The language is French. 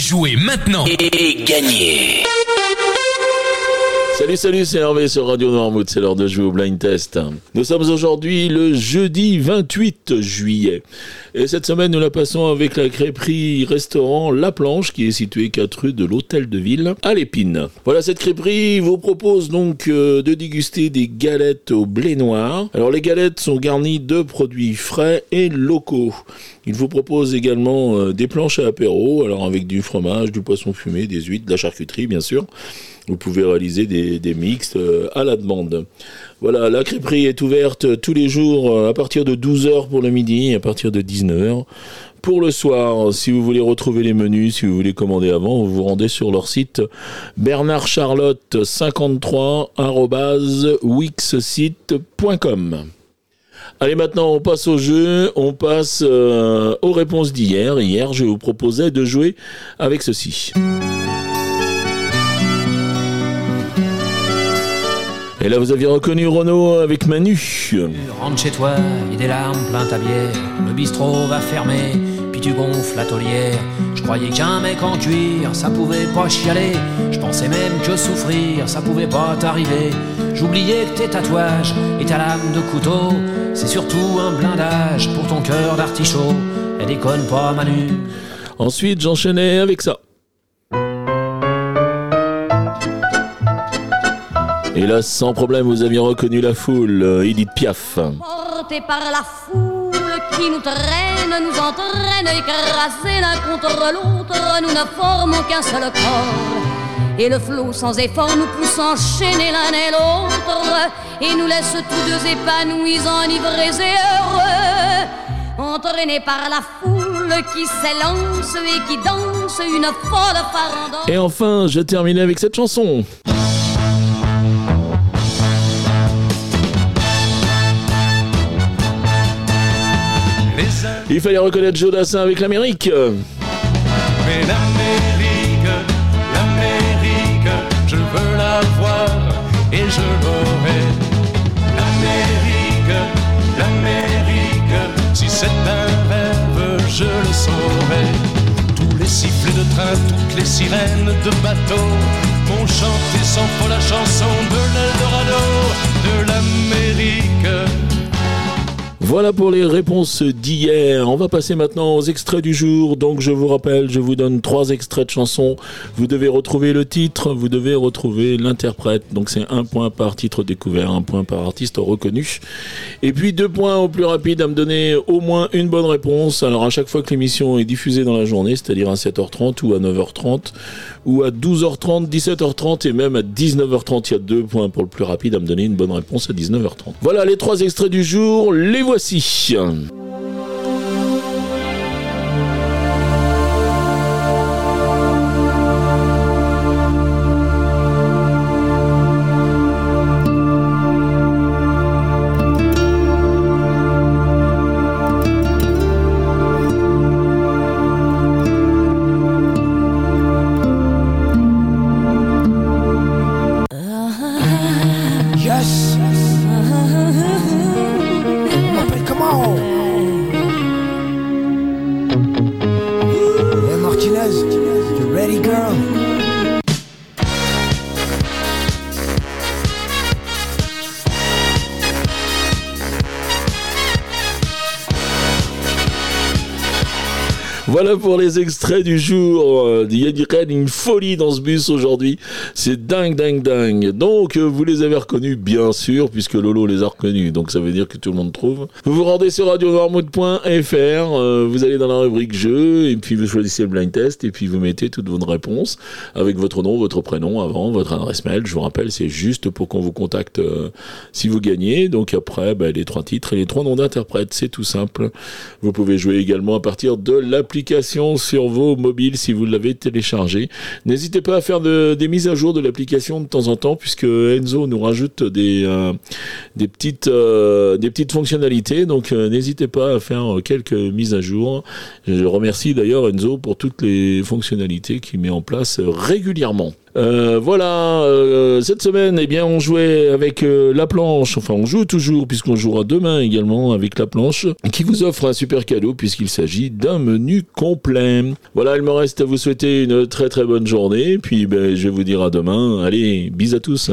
Jouez maintenant. Et gagnez Salut, salut, c'est Hervé sur Radio Noirmouth, c'est l'heure de jouer au blind test. Nous sommes aujourd'hui le jeudi 28 juillet. Et cette semaine, nous la passons avec la crêperie restaurant La Planche, qui est située 4 rue de l'Hôtel de Ville, à l'Épine. Voilà, cette crêperie vous propose donc euh, de déguster des galettes au blé noir. Alors, les galettes sont garnies de produits frais et locaux. Il vous propose également euh, des planches à apéro, alors avec du fromage, du poisson fumé, des huîtres, de la charcuterie, bien sûr. Vous pouvez réaliser des, des mixtes euh, à la demande. Voilà, la crêperie est ouverte tous les jours euh, à partir de 12h pour le midi et à partir de 19h pour le soir. Si vous voulez retrouver les menus, si vous voulez commander avant, vous vous rendez sur leur site bernardcharlotte53 Allez, maintenant, on passe au jeu. On passe euh, aux réponses d'hier. Hier, je vous proposais de jouer avec ceci. Et là, vous aviez reconnu Renault avec Manu. Rentre chez toi, et des larmes plein ta bière. Le bistrot va fermer, puis tu gonfles la taulière. Je croyais qu'un mec en cuir, ça pouvait pas chialer. Je pensais même que souffrir, ça pouvait pas t'arriver. J'oubliais que tes tatouages et ta lame de couteau, c'est surtout un blindage pour ton cœur d'artichaut. Elle déconne pas, Manu. Ensuite, j'enchaînais avec ça. Et là, sans problème, vous aviez reconnu la foule, euh, Edith Piaf. Portés par la foule qui nous traîne, nous entraîne, écrasés l'un contre l'autre, nous ne formons qu'un seul corps. Et le flot sans effort nous pousse enchaîner l'un et l'autre, et nous laisse tous deux épanouis, enivrés et heureux. Entraînés par la foule qui s'élance et qui danse une folle farandole. Et enfin, je terminais avec cette chanson. Il fallait reconnaître Jodassin avec l'Amérique. Mais l'Amérique, l'Amérique, je veux la voir et je l'aurai. L'Amérique, l'Amérique, si c'est un rêve, je le saurai. Tous les sifflets de train, toutes les sirènes de bateau m'ont chanté sans Voilà pour les réponses d'hier. On va passer maintenant aux extraits du jour. Donc je vous rappelle, je vous donne trois extraits de chansons. Vous devez retrouver le titre, vous devez retrouver l'interprète. Donc c'est un point par titre découvert, un point par artiste reconnu. Et puis deux points au plus rapide à me donner au moins une bonne réponse. Alors à chaque fois que l'émission est diffusée dans la journée, c'est-à-dire à 7h30 ou à 9h30 ou à 12h30, 17h30 et même à 19h30, il y a deux points pour le plus rapide à me donner une bonne réponse à 19h30. Voilà les trois extraits du jour. Les voici. position. Voilà pour les extraits du jour. Il y a du- une folie dans ce bus aujourd'hui. C'est dingue, dingue, dingue. Donc, euh, vous les avez reconnus, bien sûr, puisque Lolo les a reconnus. Donc, ça veut dire que tout le monde trouve. Vous vous rendez sur radionormout.fr, euh, vous allez dans la rubrique jeu, et puis vous choisissez le blind test, et puis vous mettez toutes vos réponses avec votre nom, votre prénom avant, votre adresse mail. Je vous rappelle, c'est juste pour qu'on vous contacte euh, si vous gagnez. Donc, après, bah, les trois titres et les trois noms d'interprètes. C'est tout simple. Vous pouvez jouer également à partir de l'application sur vos mobiles si vous l'avez téléchargé. N'hésitez pas à faire de- des mises à jour de l'application de temps en temps puisque Enzo nous rajoute des, euh, des, petites, euh, des petites fonctionnalités. Donc euh, n'hésitez pas à faire quelques mises à jour. Je remercie d'ailleurs Enzo pour toutes les fonctionnalités qu'il met en place régulièrement. Euh, voilà, euh, cette semaine, eh bien, on jouait avec euh, la planche. Enfin, on joue toujours puisqu'on jouera demain également avec la planche, qui vous offre un super cadeau puisqu'il s'agit d'un menu complet. Voilà, il me reste à vous souhaiter une très très bonne journée. Puis, ben, je vous dire à demain. Allez, bis à tous.